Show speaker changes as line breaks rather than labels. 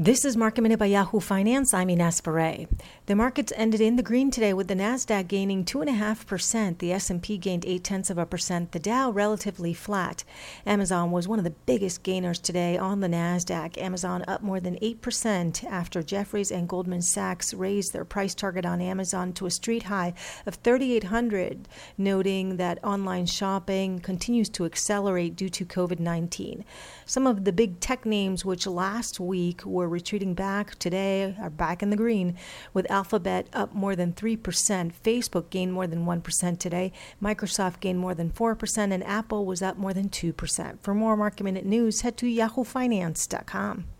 This is Market Minute by Yahoo Finance. I'm Ines Ferre. The markets ended in the green today with the Nasdaq gaining two and a half percent. The S&P gained eight tenths of a percent. The Dow relatively flat. Amazon was one of the biggest gainers today on the Nasdaq. Amazon up more than eight percent after Jefferies and Goldman Sachs raised their price target on Amazon to a street high of 3,800, noting that online shopping continues to accelerate due to COVID-19. Some of the big tech names, which last week were are retreating back today, are back in the green, with Alphabet up more than 3%. Facebook gained more than 1% today. Microsoft gained more than 4%, and Apple was up more than 2%. For more market minute news, head to yahoofinance.com.